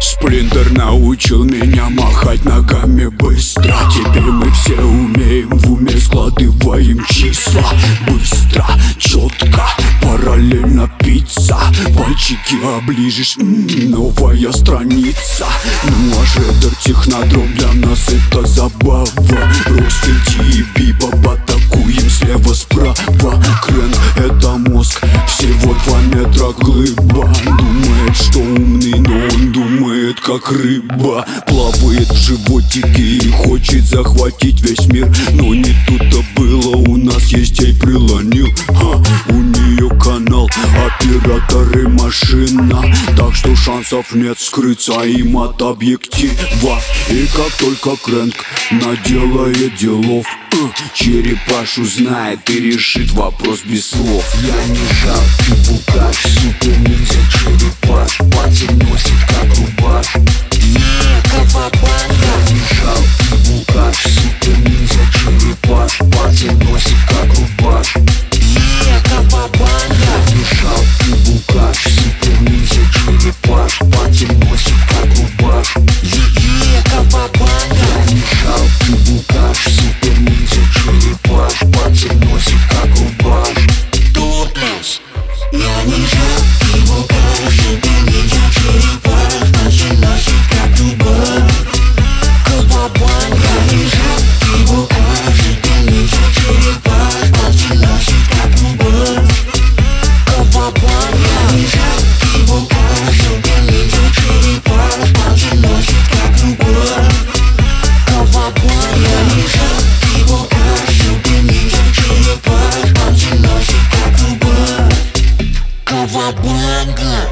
Сплинтер научил меня махать ногами быстро. Теперь мы все умеем в уме складываем числа. Быстро, четко, параллельно пицца. Пальчики оближешь, новая страница. Ну а шедер технодром для нас это забава метра глыба Думает, что умный, но он думает как рыба. Плавает в животике и хочет захватить весь мир. Но не тут-то было, у нас есть ей прилонил Ха, У нее канал, операторы машина. Так что шансов нет скрыться им от объектива. И как только Крэнк наделает делов Черепашу знает и решит вопрос без слов. Я не жалкий букаш, супер ниндзя Я не жалкий букаш Супер ниндзя черепаш Наши my blanket.